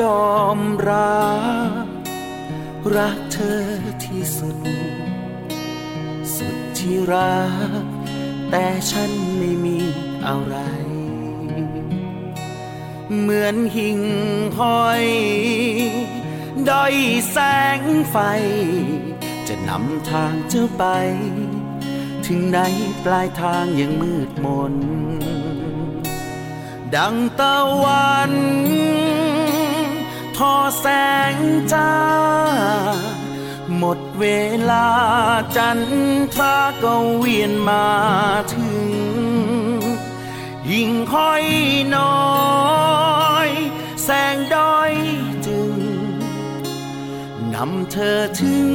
ยอมรักรักเธอที่สุด สุดที่รัก แต่ฉันไม่มีอะไร เหมือนหิ่งห้อยด้อยแสงไฟ จะนำทางเจ้าไป ถึงไหนปลายทางยังมืดมน ดังตะวัน ทอแสงจ้า หมดเวลาจันทราก็เวียนมาถึง ยิ่งค่อยน้อย แสงด้อยจึงนำเธอถึง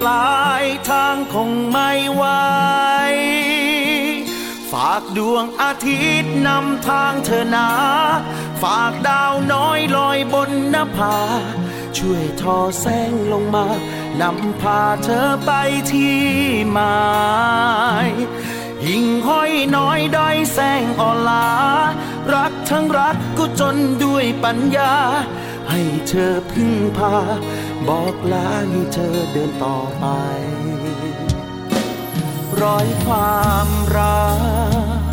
ปลายทางคงไม่ไหวฝากดวงอาทิตย์นำทางเธอนา ฝากดาวน้อยลอยบนนภา ช่วยทอแสงลงมานำพาเธอไปที่หมายยิ่งห้อยน้อยด้อยแสงอ่อนลา รักทั้งรักก็จนด้วยปัญญา ให้เธอพึ่งพา บอกลาให้เธอเดินต่อไป ร้อยความรัก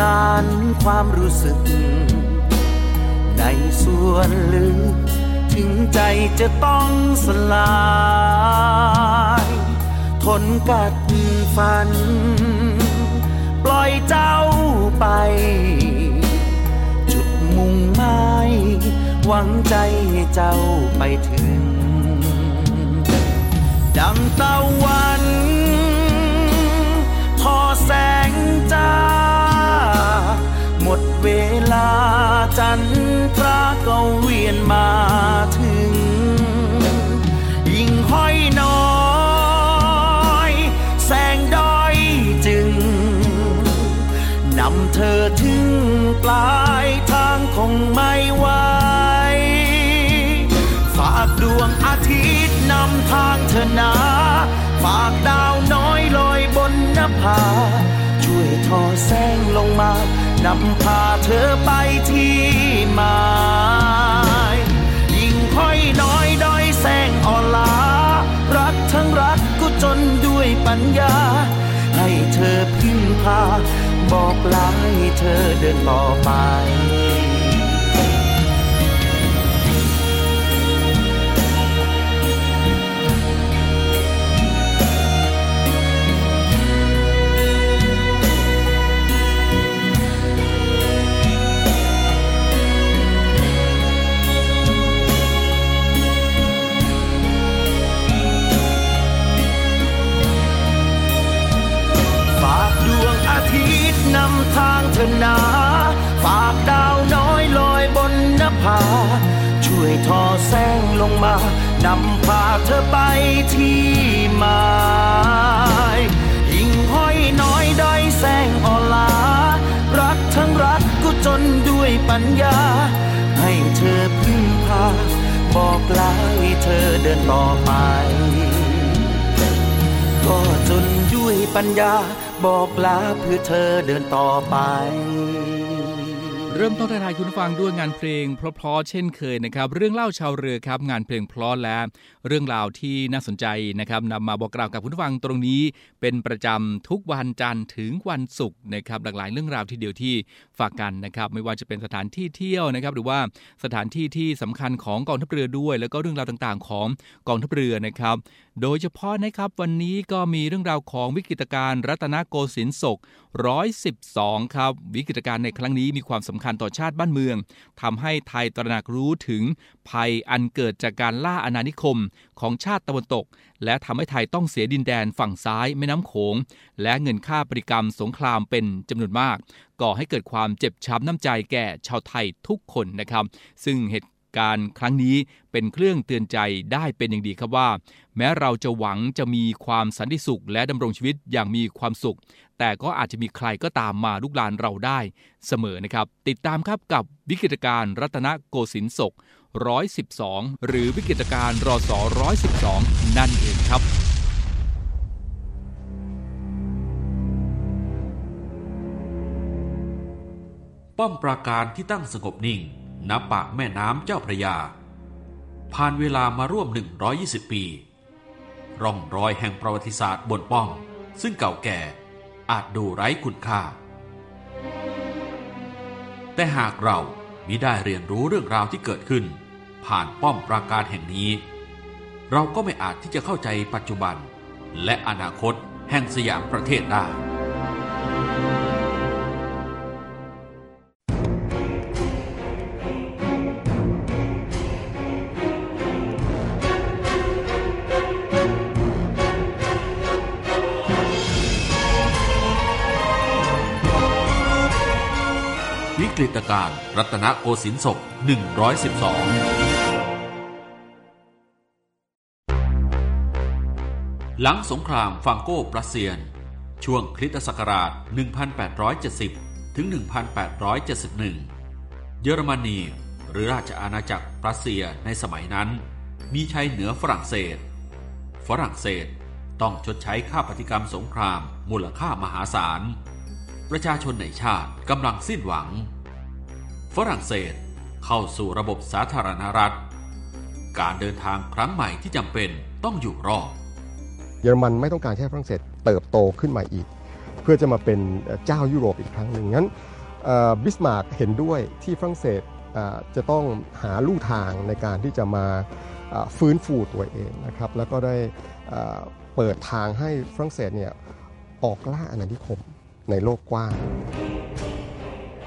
ล้านความรู้สึก ส่วนลึกถึงใจจะต้องสลาย ทนกัดฟัน ปล่อยเจ้าไป จุดมุ่งหมายหวังใจให้เจ้าไปถึง ดังตะวัน ทอแสงจ้า หมดเวลาจันทราก็เวียนมาถึง ยิ่งห้อยน้อย แสงด้อยจึงนำเธอถึงปลายทางคงไม่ไหวฝากดวงอาทิตย์นำทางเธอนาฝากดาวน้อยลอยบนนภา ช่วยทอแสงลงมา นำพาเธอไปที่หมายยิ่งค่อยน้อยด้อยแสงอ่อนลา รักทั้งรักก็จนด้วยปัญญา ให้เธอพึ่งพา บอกลาให้เธอเดินต่อไปากดวงอาทิตย์นำทางเธอนาฝากดาวน้อยลอยบนนภา ช่วยทอแสงลงมานำพาเธอไปที่หมายยิ่งห้อยน้อยด้อยแสงอ่อนลา รักทั้งรักก็จนด้วยปัญญา ให้เธอพึ่งพา บอกลาให้เธอเดินต่อไป ก็จนด้วยปัญญา บอกลาเพื่อเธอเดินต่อไป เริ่มต้นทายคุณฟังด้วยงานเพลงเพราะๆเช่นเคยนะครับ เรื่องเล่าชาวเรือครับ งานเพลงเพราะและเรื่องราวที่น่าสนใจนะครับนำมาบอกกล่าวกับคุณฟังตรงนี้ เป็นประจำทุกวันจันทร์ถึงวันศุกร์นะครับหลากหลายเรื่องราวทีเดียวที่ ฝากกันนะครับไม่ว่าจะเป็นสถานที่เที่ยวนะครับหรือว่าสถานที่ที่สำคัญของกองทัพเรือด้วย แล้วก็เรื่องราวต่างๆ ของกองทัพเรือนะครับ โดยเฉพาะนะครับวันนี้ก็มีเรื่องราวของวิกฤตการณ์รัตนโกสินทร์ศก112 ครับ วิกฤตการณ์ในครั้งนี้มีความสำคัญำคัญต่อชาติบ้านเมืองทำให้ไทยตระหนักรู้ถึงภัยอันเกิดจากการล่าอาณานิคมของชาติตะวันตก และทำให้ไทยต้องเสียดินแดนฝั่งซ้ายแม่น้ำโขง และเงินค่าปริกรรมสงครามเป็นจำนวนมากก่อให้เกิดความเจ็บช้ำน้ำใจแก่ชาวไทยทุกคนนะครับ ซึ่งเหตุการครั้งนี้เป็นเครื่องเตือนใจได้เป็นอย่างดีครับว่า แม้เราจะหวังจะมีความสันติสุข และดำรงชีวิตอย่างมีความสุข แต่ก็อาจจะมีใครก็ตามมาลุกลานเราได้เสมอนะครับ ติดตามครับกับวิกฤตการณ์รัตนโกสินทร์ศก112 หรือวิกฤตการณ์รอสอ112 นั่นเองครับ ป้อมปราการที่ตั้งสงบนิ่งณปากแม่น้ำเจ้าพระยา ผ่านเวลามาร่วม 120 ปี ร่องรอยแห่งประวัติศาสตร์บนป้อม ซึ่งเก่าแก่อาจดูไร้คุณค่า แต่หากเรามิได้เรียนรู้เรื่องราวที่เกิดขึ้น ผ่านป้อมปราการแห่งนี้ เราก็ไม่อาจที่จะเข้าใจปัจจุบัน และอนาคตแห่งสยามประเทศได้ กฤตการรัตนโกสินทร์ศก 112 หลังสงครามฟังโก้ปรัสเซียน ช่วงคริสตศักราช 1870 ถึง 1871 เยอรมนีหรือราชอาณาจักรปรัสเซียในสมัยนั้น มีชัยเหนือฝรั่งเศส ฝรั่งเศสต้องชดใช้ค่าปฏิกรรมสงครามมูลค่ามหาศาล ประชาชนในชาติกำลังสิ้นหวัง ฝรั่งเศสเข้าสู่ระบบสาธารณรัฐ การเดินทางครั้งใหม่ที่จำเป็นต้องอยู่รอด เยอรมันไม่ต้องการให้ฝรั่งเศสเติบโตขึ้นมาอีก เพื่อจะมาเป็นเจ้ายุโรปอีกครั้งหนึ่งงั้นบิสมาร์กเห็นด้วยที่ฝรั่งเศสจะต้องหาลู่ทางในการที่จะมาฟื้นฟูตัวเองนะครับแล้วก็ได้เปิดทางให้ฝรั่งเศสเนี่ยออกล่าอาณานิคมในโลกกว้าง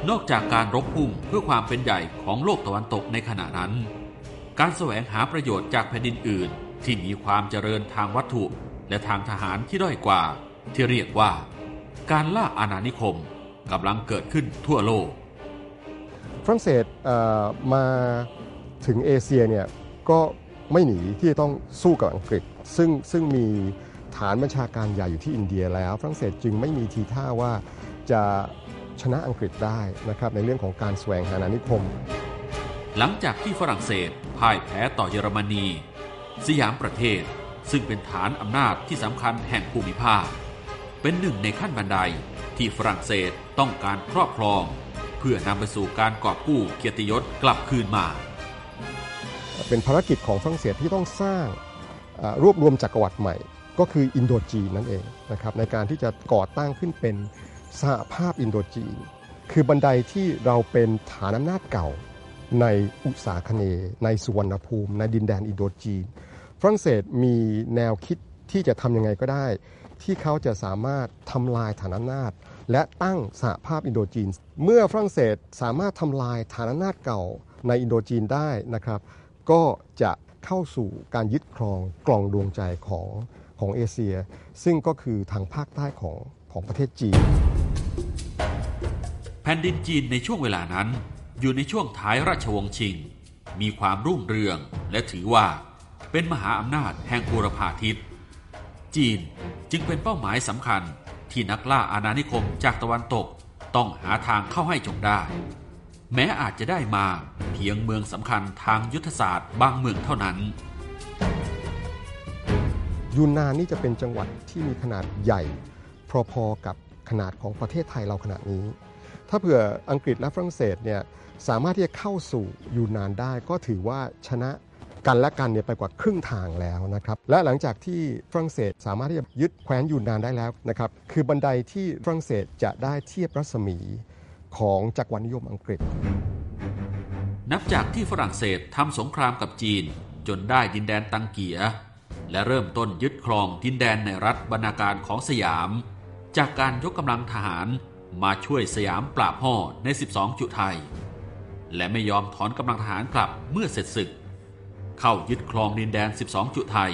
นอกจากการรบพุ่งเพื่อความเป็นใหญ่ของโลกตะวันตกในขณะนั้น การแสวงหาประโยชน์จากแผ่นดินอื่น ที่มีความเจริญทางวัตถุและทางทหารที่ด้อยกว่า ที่เรียกว่า การล่าอาณานิคมกำลังเกิดขึ้นทั่วโลก ฝรั่งเศสมาถึงเอเชียเนี่ยก็ไม่หนีที่จะต้องสู้กับอังกฤษ ซึ่งซึ่งมีฐานบัญชาการใหญ่อยู่ที่อินเดียแล้ว ฝรั่งเศสจึงไม่มีทีท่าว่าจะ ชนะอังกฤษได้นะครับในเรื่องของการแสวงหาอาณานิคม หลังจากที่ฝรั่งเศสพ่ายแพ้ต่อเยอรมนี สยามประเทศซึ่งเป็นฐานอำนาจที่สำคัญแห่งภูมิภาค เป็นหนึ่งในขั้นบันไดที่ฝรั่งเศสต้องการครอบครอง เพื่อนำไปสู่การกอบกู้เกียรติยศกลับคืนมา เป็นภารกิจของฝรั่งเศสที่ต้องสร้างรวบรวมจักรวรรดิใหม่ ก็คืออินโดจีนนั่นเองนะครับในการที่จะก่อตั้งขึ้นเป็น สหภาพอินโดจีน คือบันไดที่เราเป็นฐานอำนาจเก่าในอุตสาคเนในสุวรรณภูมิ ในดินแดนอินโดจีน ฝรั่งเศสมีแนวคิดที่จะทำยังไงก็ได้ ที่เขาจะสามารถทำลายฐานอำนาจ และตั้งสหภาพอินโดจีน เมื่อฝรั่งเศสสามารถทำลายฐานอำนาจเก่าในอินโดจีนได้นะครับ ก็จะเข้าสู่การยึดครองกล่องดวงใจของของเอเชีย ซึ่งก็คือทางภาคใต้ของ ของประเทศจีน แผ่นดินจีนในช่วงเวลานั้น อยู่ในช่วงท้ายราชวงศ์ชิง มีความรุ่งเรืองและถือว่าเป็นมหาอำนาจแห่งบูรพาทิตจีนจึงเป็นเป้าหมายสำคัญที่นักล่าอาณานิคมจากตะวันตกต้องหาทางเข้าให้จงได้ แม้อาจจะได้มาเพียงเมืองสำคัญทางยุทธศาสตร์บางเมืองเท่านั้นยูนนานนี่จะเป็นจังหวัดที่มีขนาดใหญ่ พอๆกับขนาดของประเทศไทยเราขนาดนี้ ถ้าเผื่ออังกฤษและฝรั่งเศสเนี่ยสามารถที่จะเข้าสู่ยูนนานได้ ก็ถือว่าชนะกันและกันเนี่ยไปกว่าครึ่งทางแล้วนะครับและหลังจากที่ฝรั่งเศสสามารถที่จะยึดแคว้นยูนนานได้แล้วนะครับคือบันไดที่ฝรั่งเศสจะได้เทียบรัศมีของจักรวรรดินิยมอังกฤษ นับจากที่ฝรั่งเศสทำสงครามกับจีน จนได้ดินแดนตังเกียและเริ่มต้นยึดครองดินแดนในรัฐบรรณาการของสยาม จากการยกกำลังทหารมาช่วยสยามปราบห่อใน 12 จุไทย และไม่ยอมถอนกำลังทหารกลับเมื่อเสร็จศึก เข้ายึดครองดินแดน 12 จุไทย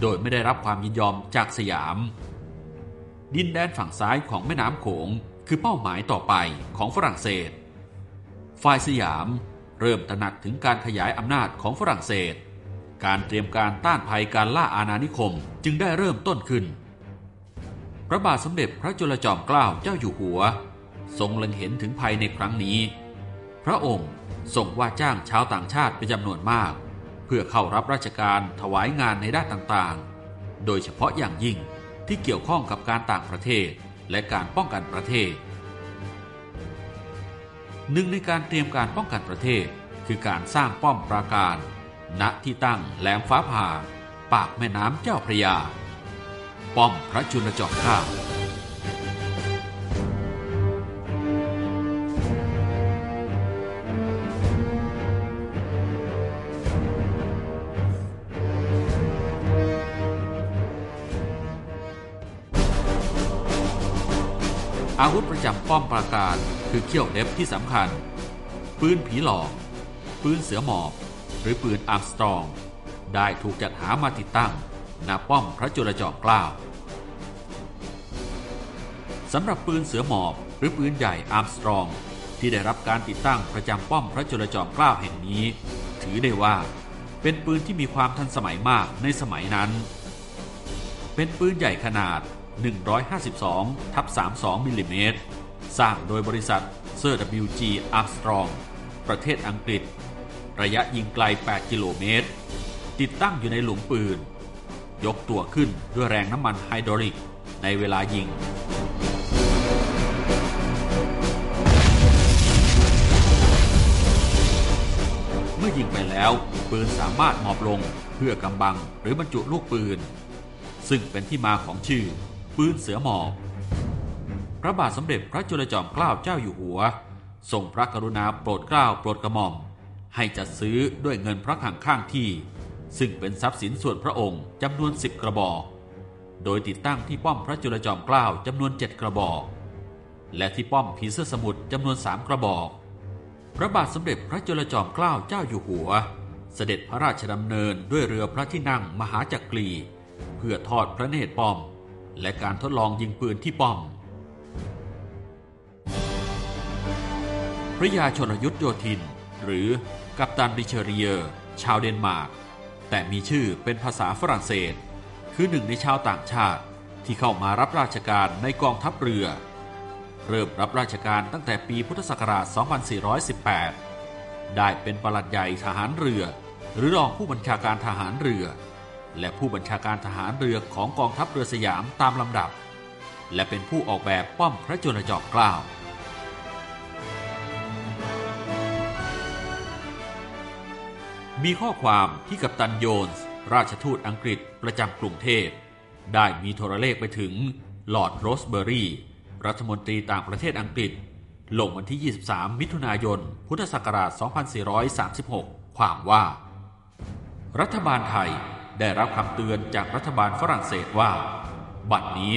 โดยไม่ได้รับความยินยอมจากสยาม ดินแดนฝั่งซ้ายของแม่น้ำโขงคือเป้าหมายต่อไปของฝรั่งเศส ฝ่ายสยามเริ่มตระหนักถึงการขยายอำนาจของฝรั่งเศส การเตรียมการต้านภัยการล่าอาณานิคมจึงได้เริ่มต้นขึ้น พระบาทสมเด็จพระจุลจอมเกล้าเจ้าอยู่หัว ทรงเล็งเห็นถึงภัยในครั้งนี้ พระองค์ทรงว่าจ้างชาวต่างชาติเป็นจำนวนมาก เพื่อเข้ารับราชการถวายงานในด้านต่างๆ โดยเฉพาะอย่างยิ่งที่เกี่ยวข้องกับการต่างประเทศและการป้องกันประเทศหนึ่งในการเตรียมการป้องกันประเทศ คือการสร้างป้อมปราการ ณที่ตั้งแหลมฟ้าผ่า ปากแม่น้ำเจ้าพระยา ป้อมพระจุลจอมเกล้าอาวุธประจำป้อมปราการคือเขี้ยวเล็บที่สำคัญ ปืนผีหลอก ปืนเสือหมอบ หรือปืนอาร์มสตรอง ได้ถูกจัดหามาติดตั้ง ณป้อมพระจุลจอมเกล้าสำหรับปืนเสือหมอบหรือปืนใหญ่อาร์มสตรอง ที่ได้รับการติดตั้งประจำป้อมพระจุลจอมเกล้าแห่งนี้ ถือได้ว่าเป็นปืนที่มีความทันสมัยมากในสมัยนั้น เป็นปืนใหญ่ขนาด 152ทับ32มิลลิเมตรสร้างโดยบริษัทเซอร์ WG Armstrong ประเทศอังกฤษ ระยะยิงไกล 8 กิโลเมตร ติดตั้งอยู่ในหลุมปืน ยกตัวขึ้นด้วยแรงน้ำมันไฮดรอลิกในเวลายิง เมื่อยิงไปแล้ว ปืนสามารถหมอบลงเพื่อกำบังหรือบรรจุลูกปืน ซึ่งเป็นที่มาของชื่อ ปืนเสือหมอบ พระบาทสมเด็จพระจุลจอมเกล้าเจ้าอยู่หัวทรงพระกรุณาโปรดเกล้าโปรดกระหม่อม ให้จัดซื้อด้วยเงินพระขังข้างที่ ซึ่งเป็นทรัพย์สินส่วนพระองค์จำนวนสิบกระบอกโดยติดตั้งที่ป้อมพระจุลจอมเกล้าจำนวนเจ็ดกระบอก และที่ป้อมผีเสื้อสมุทรจำนวนสามกระบอก พระบาทสมเด็จพระจุลจอมเกล้าเจ้าอยู่หัว เสด็จพระราชดำเนินด้วยเรือพระที่นั่งมหาจักรี เพื่อทอดพระเนตรป้อม และการทดลองยิงปืนที่ป้อม พระยาชลยุทธโยธินทร์ หรือกัปตันริเชอรีเยอร์ชาวเดนมาร์ก แต่มีชื่อเป็นภาษาฝรั่งเศส คือหนึ่งในชาวต่างชาติที่เข้ามารับราชการในกองทัพเรือ เริ่มรับราชการตั้งแต่ปีพุทธศักราช 2418 ได้เป็นปลัดใหญ่ทหารเรือ หรือรองผู้บัญชาการทหารเรือ และผู้บัญชาการทหารเรือของกองทัพเรือสยามตามลำดับ และเป็นผู้ออกแบบป้อมพระจุลจอมเกล้า มีข้อความที่กัปตันโจนส์ราชทูตอังกฤษประจำกรุงเทพ ได้มีโทรเลขไปถึงลอร์ดโรสเบอรี่ รัฐมนตรีต่างประเทศอังกฤษ ลงวันที่ 23 มิถุนายน พุทธศักราช 2436 ความว่า รัฐบาลไทยได้รับคำเตือนจากรัฐบาลฝรั่งเศสว่า บัดนี้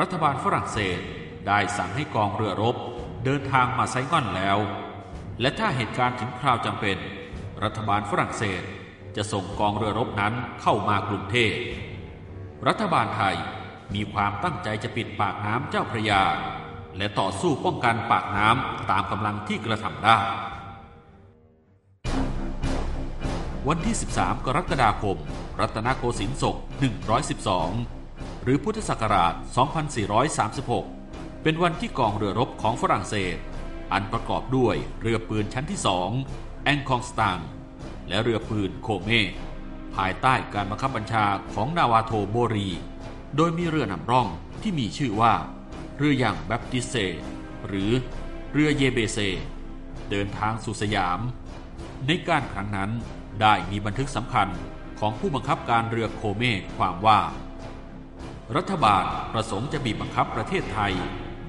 รัฐบาลฝรั่งเศสได้สั่งให้กองเรือรบ เดินทางมาไซงอนแล้ว และถ้าเหตุการณ์ถึงคราวจำเป็น รัฐบาลฝรั่งเศสจะส่งกองเรือรบนั้นเข้ามากรุงเทพ รัฐบาลไทยมีความตั้งใจจะปิดปากน้ำเจ้าพระยา และต่อสู้ป้องกันปากน้ำตามกำลังที่กระทำได้ วันที่ 13 กรกฎาคม รัตนโกสินทร์ศก 112 หรือพุทธศักราช 2436 เป็นวันที่กองเรือรบของฝรั่งเศส อันประกอบด้วยเรือปืนชั้นที่สอง แองคองสตางและเรือปืนโคเมภายใต้การบังคับบัญชาของนาวาโทโบรี โดยมีเรือนำร่องที่มีชื่อว่า เรืออย่างแบปติเซ หรือเรือเยเบเซ เดินทางสู่สยาม ในการครั้งนั้นได้มีบันทึกสำคัญของผู้บังคับการเรือโคเมความว่า รัฐบาลประสงค์จะบีบบังคับประเทศไทย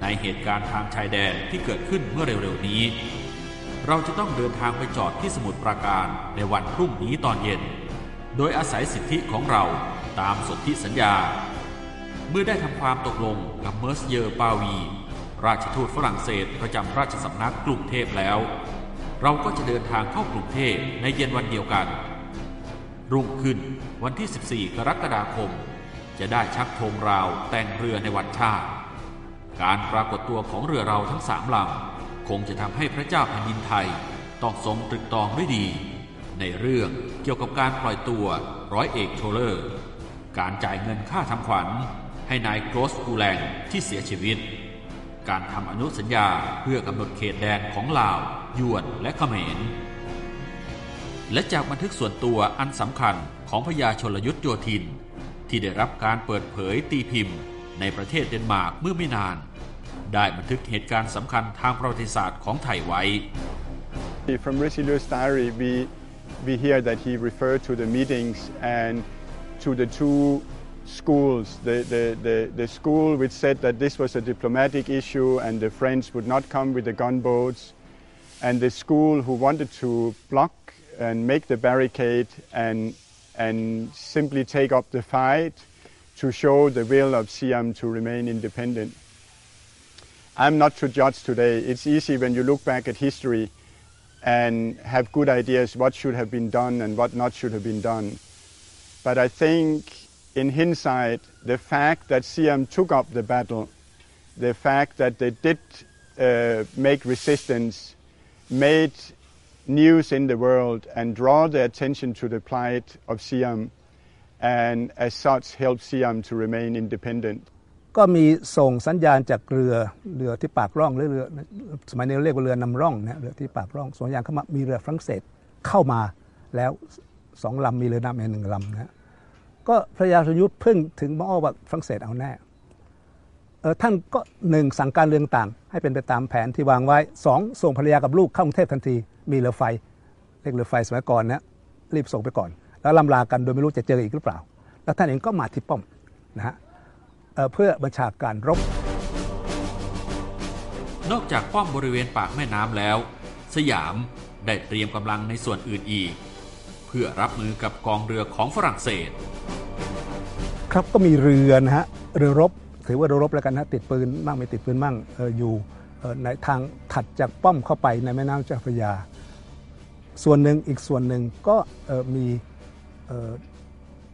ในเหตุการณ์ทางชายแดนที่เกิดขึ้นเมื่อเร็วๆนี้ เราจะต้องเดินทางไปจอดที่สมุทรปราการในวันพรุ่งนี้ตอนเย็น โดยอาศัยสิทธิของเราตามสนธิสัญญา เมื่อได้ทำความตกลงกับเมอซิเออร์ปาวี ราชทูตฝรั่งเศสประจำราชสำนักกรุงเทพแล้ว เราก็จะเดินทางเข้ากรุงเทพในเย็นวันเดียวกัน รุ่งขึ้นวันที่ 14 กรกฎาคม จะได้ชักธงราวแต่งเรือในวันชาติ การปรากฏตัวของเรือเราทั้งสามลำ คงจะทำให้พระเจ้าแผ่นดินไทยต้องทรงตรึกตรองด้วยดี ในเรื่องเกี่ยวกับการปล่อยตัวร้อยเอกโชเลอร์ การจ่ายเงินค่าทำขวัญ ให้นายโกรสกูแลงที่เสียชีวิต การทำอนุสัญญาเพื่อกำหนดเขตแดนของลาว ยวนและเขมร และจากบันทึกส่วนตัวอันสำคัญของพญาชลยุทธโยธิน ที่ได้รับการเปิดเผยตีพิมพ์ ในประเทศเดนมาร์กเมื่อไม่นาน ได้บันทึกเหตุการณ์สำคัญทางประวัติศาสตร์ของไทยไว้ From Richelieu's diary, we, we hear that he referred to the meetings and to the two schools. The, the, the, the school which said that this was a diplomatic issue and the French would not come with the gunboats, and the school who wanted to block and make the barricade and, and simply take up the fight to show the will of Siam to remain independent. I'm not to judge today. It's easy when you look back at history and have good ideas what should have been done and what not should have been done. But I think in hindsight, the fact that Siam took up the battle, the fact that they did uh, make resistance, made news in the world and draw the attention to the plight of Siam, and as such help Siam to remain independent. ก็มีส่งสัญญาณจากเรือเรือที่ปากร่องหรือเรือสมัยนี้เรียกว่าเรือนำร่องนะเรือที่ปากร่องส่งสัญญาณเข้ามามีเรือฝรั่งเศสเข้ามาแล้วสองลำมีเรือนำอีกหนึ่งลำนะก็พระยาชยุทธพึ่งถึงมาอ้อว่าฝรั่งเศสเอาแน่เออท่านก็หนึ่งสั่งการเรื่องต่าง ให้เป็นไปตามแผนที่วางไว้สองส่งภรรยากับลูกเข้ากรุงเทพทันที มีเรือไฟเรียกเรือไฟสมัยก่อนนะรีบส่งไปก่อน แล้วลำลากันโดยไม่รู้จะเจออีกหรือเปล่า แล้วท่านเองก็มาที่ป้อมนะฮะ เพื่อบัญชาการรบ นอกจากป้อมบริเวณปากแม่น้ำแล้ว สยามได้เตรียมกำลังในส่วนอื่นอีก เพื่อรับมือกับกองเรือของฝรั่งเศส ครับก็มีเรือนะฮะเรือรบถือว่าเรือรบแล้วกันนะติดปืนมั่งไม่ติดปืนมั่งอออยู่ในทางถัดจากป้อมเข้าไปในแม่น้ำเจ้าพระยา ส่วนหนึ่งอีกส่วนหนึ่งก็มี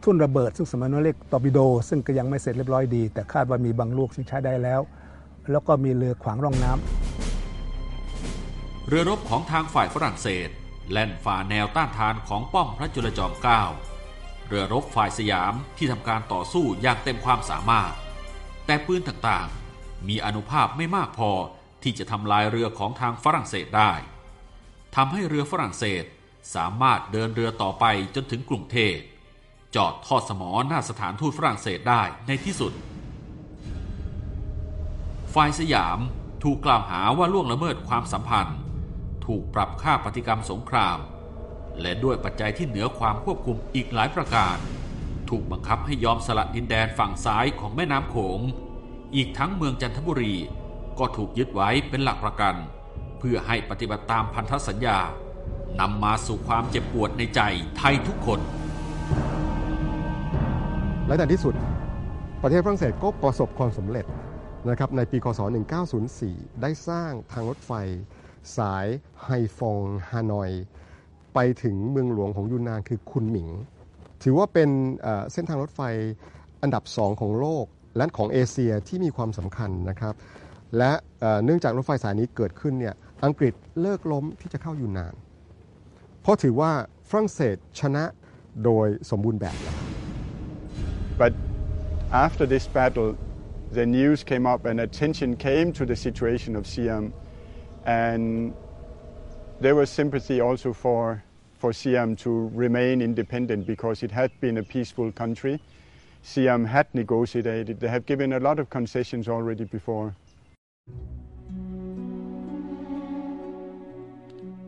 ทุ่นระเบิด ซึ่งสมัยนั้นเรียกตอร์ปิโด ซึ่งก็ยังไม่เสร็จเรียบร้อยดี แต่คาดว่ามีบางลูกซึ่งใช้ได้แล้ว แล้วก็มีเรือขวางร่องน้ำเรือรบของทางฝ่ายฝรั่งเศส แล่นฝ่าแนวต้านทานของป้อมพระจุลจอมเกล้าเรือรบฝ่ายสยามที่ทำการต่อสู้อย่างเต็มความสามารถ แต่ปืนต่างๆ มีอนุภาพไม่มากพอที่จะทำลายเรือของทางฝรั่งเศสได้ทำให้เรือฝรั่งเศสสามารถเดินเรือต่อไปจนถึงกรุงเทพ จอดทอดสมอหน้าสถานทูตฝรั่งเศสได้ในที่สุด ฝ่ายสยามถูกกล่าวหาว่าล่วงละเมิดความสัมพันธ์ ถูกปรับค่าปฏิกรรมสงคราม และด้วยปัจจัยที่เหนือความควบคุมอีกหลายประการ ถูกบังคับให้ยอมสละดินแดนฝั่งซ้ายของแม่น้ำโขง อีกทั้งเมืองจันทบุรี ก็ถูกยึดไว้เป็นหลักประกัน เพื่อให้ปฏิบัติตามพันธสัญญานำมาสู่ความเจ็บปวดในใจไทยทุกคน และในที่สุดประเทศฝรั่งเศสก็ประสบความสำเร็จนะครับในปีคศ 1904 ได้สร้างทางรถไฟ สายไฮฟองฮานอย ไปถึงเมืองหลวงของยูนนานคือคุนหมิง ถือว่าเป็นเส้นทางรถไฟอันดับสองของโลกและของเอเชียที่มีความสำคัญนะครับ และเนื่องจากรถไฟสายนี้เกิดขึ้นเนี่ยอังกฤษเลิกล้มที่จะเข้ายูนนาน เพราะถือว่าฝรั่งเศสชนะโดยสมบูรณ์แบบแล้ว But after this battle, the news came up and attention came to the situation of Siam. And there was sympathy also for, for Siam to remain independent because it had been a peaceful country. Siam had negotiated. They have given a lot of concessions already before.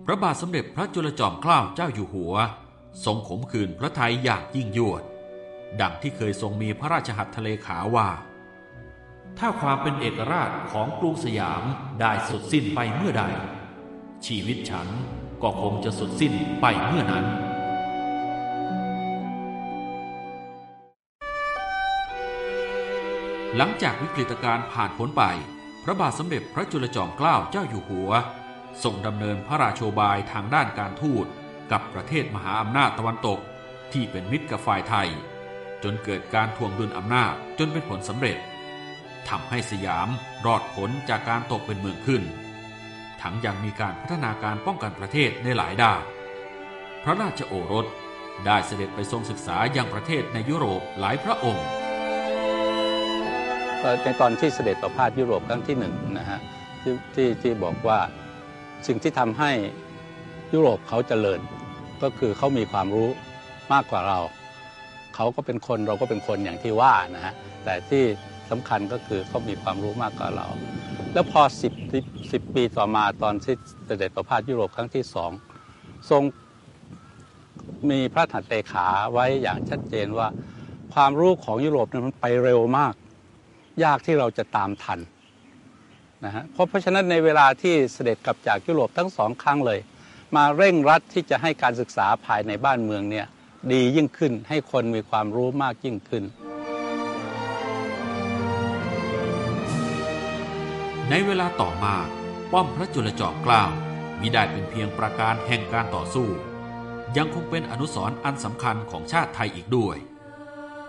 พระบาทสมเด็จพระจุลจอมเกล้าเจ้าอยู่หัวทรงขมขื่นพระทัยอย่างยิ่งยวด ดังที่เคยทรงมีพระราชหัตถเลขาว่า ถ้าความเป็นเอกราชของกรุงสยามได้สุดสิ้นไปเมื่อใด ชีวิตฉันก็คงจะสุดสิ้นไปเมื่อนั้นหลังจากวิกฤตการณ์ผ่านพ้นไป พระบาทสมเด็จพระจุลจอมเกล้าเจ้าอยู่หัวทรงดำเนินพระราโชบายทางด้านการทูตกับประเทศมหาอำนาจตะวันตก ที่เป็นมิตรกับฝ่ายไทย จนเกิดการทวงดุลอำนาจจนเป็นผลสำเร็จทำให้สยามรอดผลจากการตกเป็นเมืองขึ้น ทั้งยังมีการพัฒนาการป้องกันประเทศในหลายด้าน พระราชโอรสได้เสด็จไปทรงศึกษายังประเทศในยุโรปหลายพระองค์ในตอนที่เสด็จประพาสยุโรปครั้งที่หนึ่งนะฮะทที่ที่บอกว่าสิ่งที่ทำให้ยุโรปเขาเจริญ ก็คือเขามีความรู้มากกว่าเรา เขาก็เป็นคนเราก็เป็นคนอย่างที่ว่านะฮะแต่ที่สำคัญก็คือเขามีความรู้มากกว่าเรา แล้วพอสิบสิบปีต่อมาตอนที่เสด็จประพาสยุโรปครั้งที่สองทรงมีพระถัตเตขาไว้อย่างชัดเจนว่า ความรู้ของยุโรปนั้นมันไปเร็วมาก ยากที่เราจะตามทันนะฮะเพราะเพราะฉะนั้นในเวลาที่เสด็จกลับจากยุโรปทั้งสองครั้งเลย มาเร่งรัดที่จะให้การศึกษาภายในบ้านเมืองเนี่ย ดียิ่งขึ้น ให้คนมีความรู้มากยิ่งขึ้น ในเวลาต่อมาป้อมพระจุลจอมเกล้ามิได้เป็นเพียงประการแห่งการต่อสู้ ยังคงเป็นอนุสรณ์อันสำคัญของชาติไทยอีกด้วย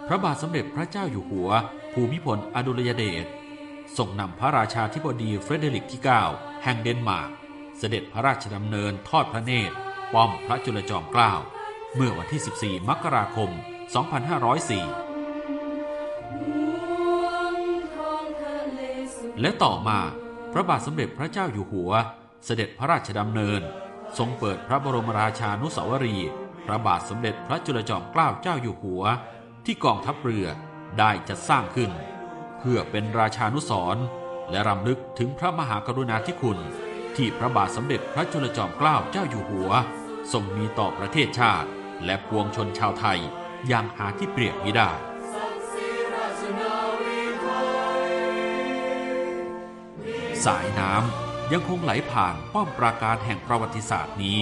พระบาทสมเด็จพระเจ้าอยู่หัว ภูมิพลอดุลยเดชทรงนำพระราชาธิบดีเฟรเดริกที่ 9 แห่งเดนมาร์ก เสด็จพระราชดำเนินทอดพระเนตร ป้อมพระจุลจอมเกล้า เมื่อวันที่ 14 มกราคม 2504 และต่อมาพระบาทสมเด็จพระเจ้าอยู่หัว เสด็จพระราชดำเนิน ทรงเปิดพระบรมราชานุสาวรีย์พระบาทสมเด็จพระจุลจอมเกล้าเจ้าอยู่หัว ที่กองทัพเรือได้จัดสร้างขึ้น เพื่อเป็นราชานุสรและรำลึกถึงพระมหากรุณาธิคุณ ที่พระบาทสมเด็จพระจุลจอมเกล้าเจ้าอยู่หัวทรงมีต่อประเทศชาติ และปวงชนชาวไทยอย่างหาที่เปรียบมิได้ สายน้ำยังคงไหลผ่านป้อมปราการแห่งประวัติศาสตร์นี้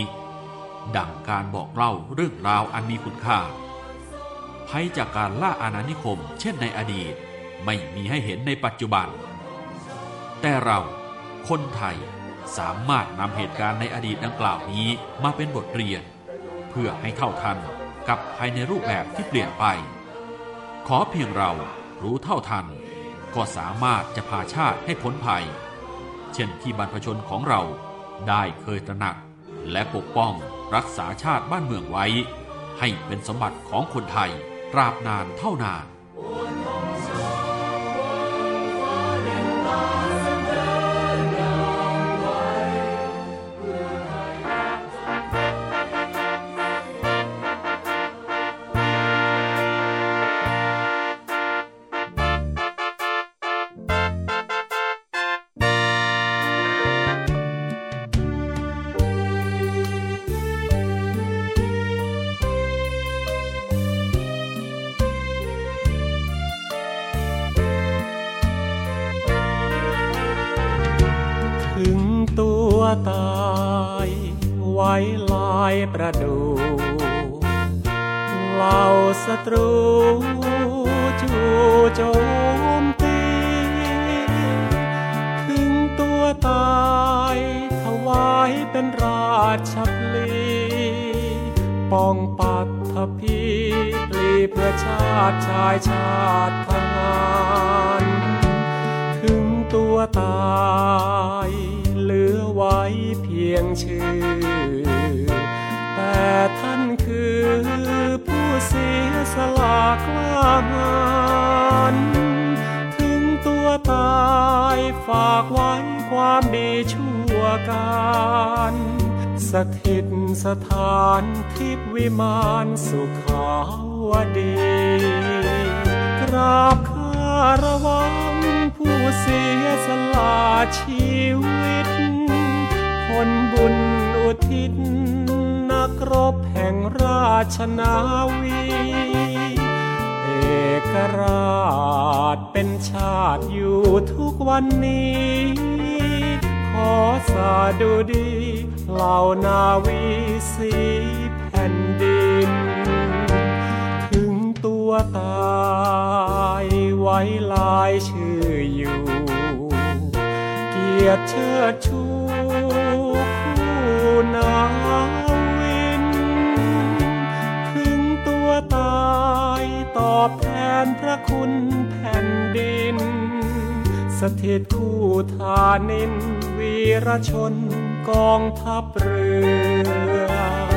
ดังการบอกเล่าเรื่องราวอันมีคุณค่าภัยจากการล่าอาณานิคม เช่นในอดีตไม่มีให้เห็นในปัจจุบัน แต่เราคนไทยสามารถนำเหตุการณ์ในอดีตดังกล่าวนี้มาเป็นบทเรียน เพื่อให้เท่าทันกับภายในรูปแบบที่เปลี่ยนไป ขอเพียงเรารู้เท่าทัน ก็สามารถจะพาชาติให้พ้นภัย เช่นที่บรรพชนของเราได้เคยตระหนัก และปกป้องรักษาชาติบ้านเมืองไว้ ให้เป็นสมบัติของคนไทยตราบนานเท่านาน ชาติชายชาติทหารถึงตัวตายเหลือไว้เพียงชื่อ แต่ท่านคือผู้เสียสละกล้าหาญถึงตัวตายฝากไว้ความดีชั่วการสถิตสถานทิพวิมานสุขาว ดี กราบคารวังผู้เสียสละชีวิต คนบุญอุทิศ นักรบแห่งราชนาวี เอกราชเป็นชาติอยู่ทุกวันนี้ ขอสาดูดีเหล่านาวีสี ยดเชิดชูคู่นาวิน ถึงตัวตายตอบแทนพระคุณแผ่นดิน สถิตคู่ทานิน วีรชนกองทัพเรือ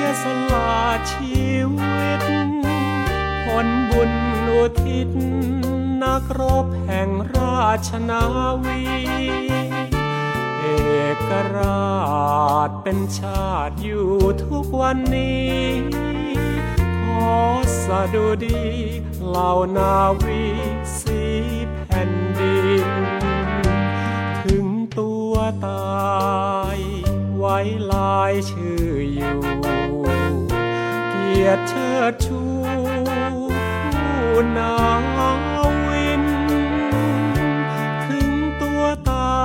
ยสละชีวิต ผลบุญอุทิศ นักรบแห่งราชนาวี เอกราชเป็นชาติอยู่ทุกวันนี้ ขอสะดุดีเหล่านาวีสีแผ่นดิน ถึงตัวตายไว้ลายชื่ออยู่ เชิดชูคู่นาวิน ถึงตัวตา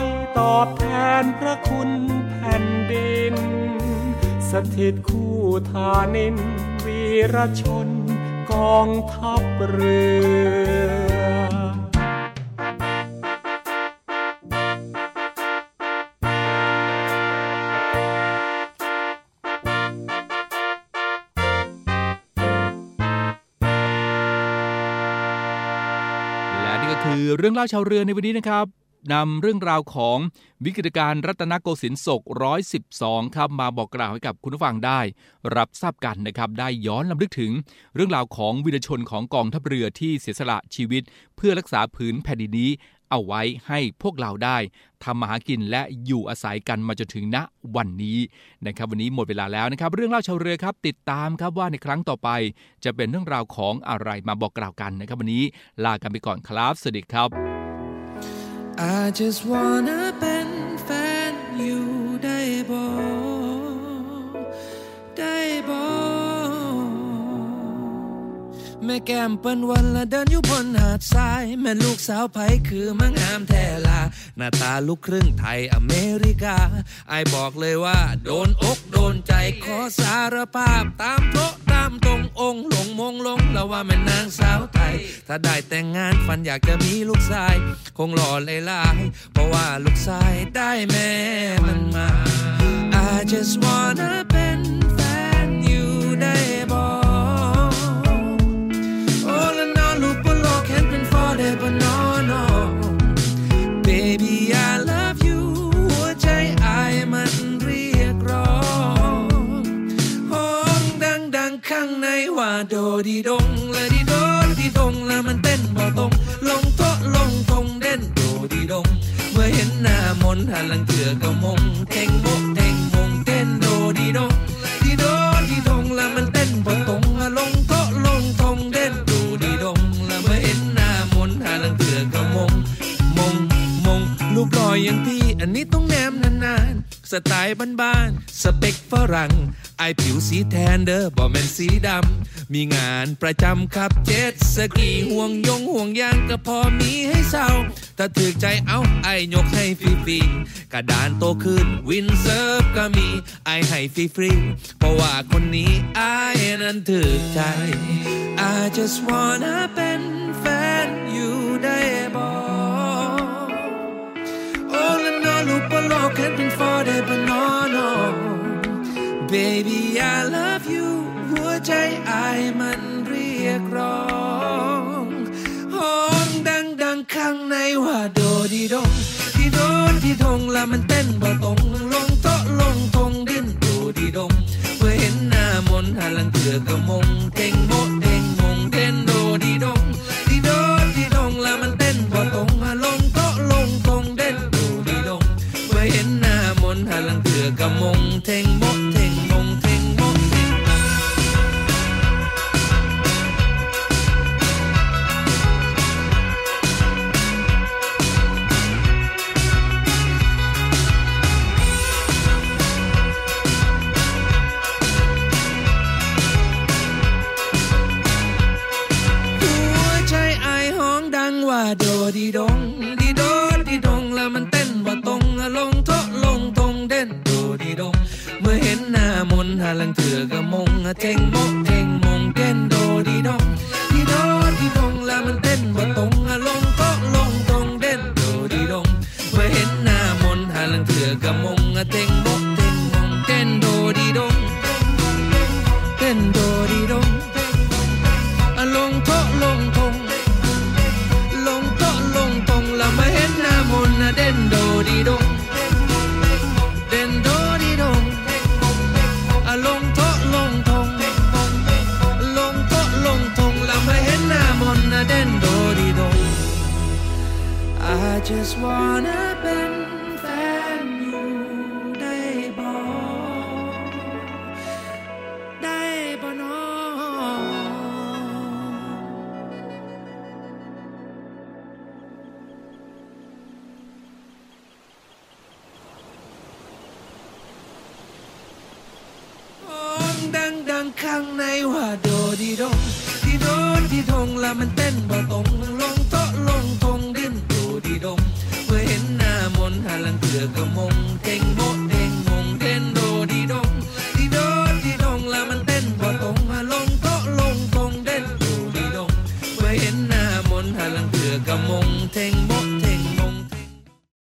ยตอบแทนพระคุณแผ่นดิน สถิตคู่ทานิน วีรชนกองทัพเรือ คือเรื่องเล่าชาวเรือในวันนี้นะครับนำเรื่องราวของวิกฤตการณ์รัตนโกสินทร์ศก112 ครับ มาบอกกล่าวให้กับคุณผู้ฟังได้ รับทราบกันนะครับ ได้ย้อนลำลึกถึง เรื่องราวของวีรชนของกองทัพเรือที่เสียสละชีวิต เพื่อรักษาผืนแผ่นดินนี้ เอาไว้ให้พวกเราได้ทำมาหากินและอยู่อาศัยกันมาจนถึงณวันนี้นะครับ วันนี้หมดเวลาแล้วนะครับ เรื่องเล่าชาวเรือครับ ติดตามครับว่าในครั้งต่อไป จะเป็นเรื่องราวของอะไรมาบอกกล่าวกันนะครับ วันนี้ลากันไปก่อนครับสวัสดีครับ I just wanna เม่แก้มเปิ้นวันละเดินอยู่บนหาดทราย แม่ลูกสาวไผคือมังงามแท้ลา หน้าตาลูกครึ่งไทยอเมริกาไอบอกเลยว่า โดนอกโดนใจขอสารภาพตามโตตามตรงองค์หลงมงลงแล้วว่าแม่นางสาวไทย ถ้าได้แต่งงานฝันอยากจะมีลูกชาย คงหล่อเลยลายเพราะว่าลูกชายได้แม่มันมา I just wanna เป็นแฟนอยู่ได้บ่ All ว่าโดดีดงและดีโดดีดงแล้วมันเต้นบ่ตรงลงโตลงทงเด่นโดดีดง เมื่อเห็นหน้ามนหันหลังเถื่อก็มงเท่งโมกเท่งมงเต้นโดดีดงดีโดดีดงแล้วมันเต้นบ่ตรงลงโตลงทงเด่นโดดีดงแล้วเมื่อเห็นหน้ามนหันหลังเถื่อก็มงมงมงลูกลอยอย่างพี่อันนี้ต้องแนมนานๆสไตล์บ้านๆสเปคฝรั่ง ไอายผิวสีแทนเด้อบ่แม่นสีดำ มีงานประจำครับเจ็ดสกีห่วงยงห่วงยางก็พอมีให้เศร้า ถ้าถึกใจเอาไอยกให้ฟรีๆกระดานโตขึ้นวินเซิร์ฟก็มีไอให้ฟรีๆเพราะว่าคนนี้ไอนั้นถึกใจ I just wanna เป็นแฟนอยู่ได้บ่ All in all ลูกบนโลก can't be forever no no Baby I love you หัวใจอายมันเรียกร้องห้องดังดังข้างในว่าโดดีดงดีโดดีดงแล้วมันเต้นบ่ตรงลงโต๊ะลงทงดิ้นโดดีดงเมื่อเห็นหน้ามนหันหลังเถือก็มงเท่งโมเท่งมงเต้นโดดีดงดีโดดีดงแล้วมันเต้นบ่ตรงลงโต๊ะลงทงเด่นโดดีดงเมื่อเห็นหน้ามนหันหลังเถือก็มงเท่งโมะเท่ง just wanna เ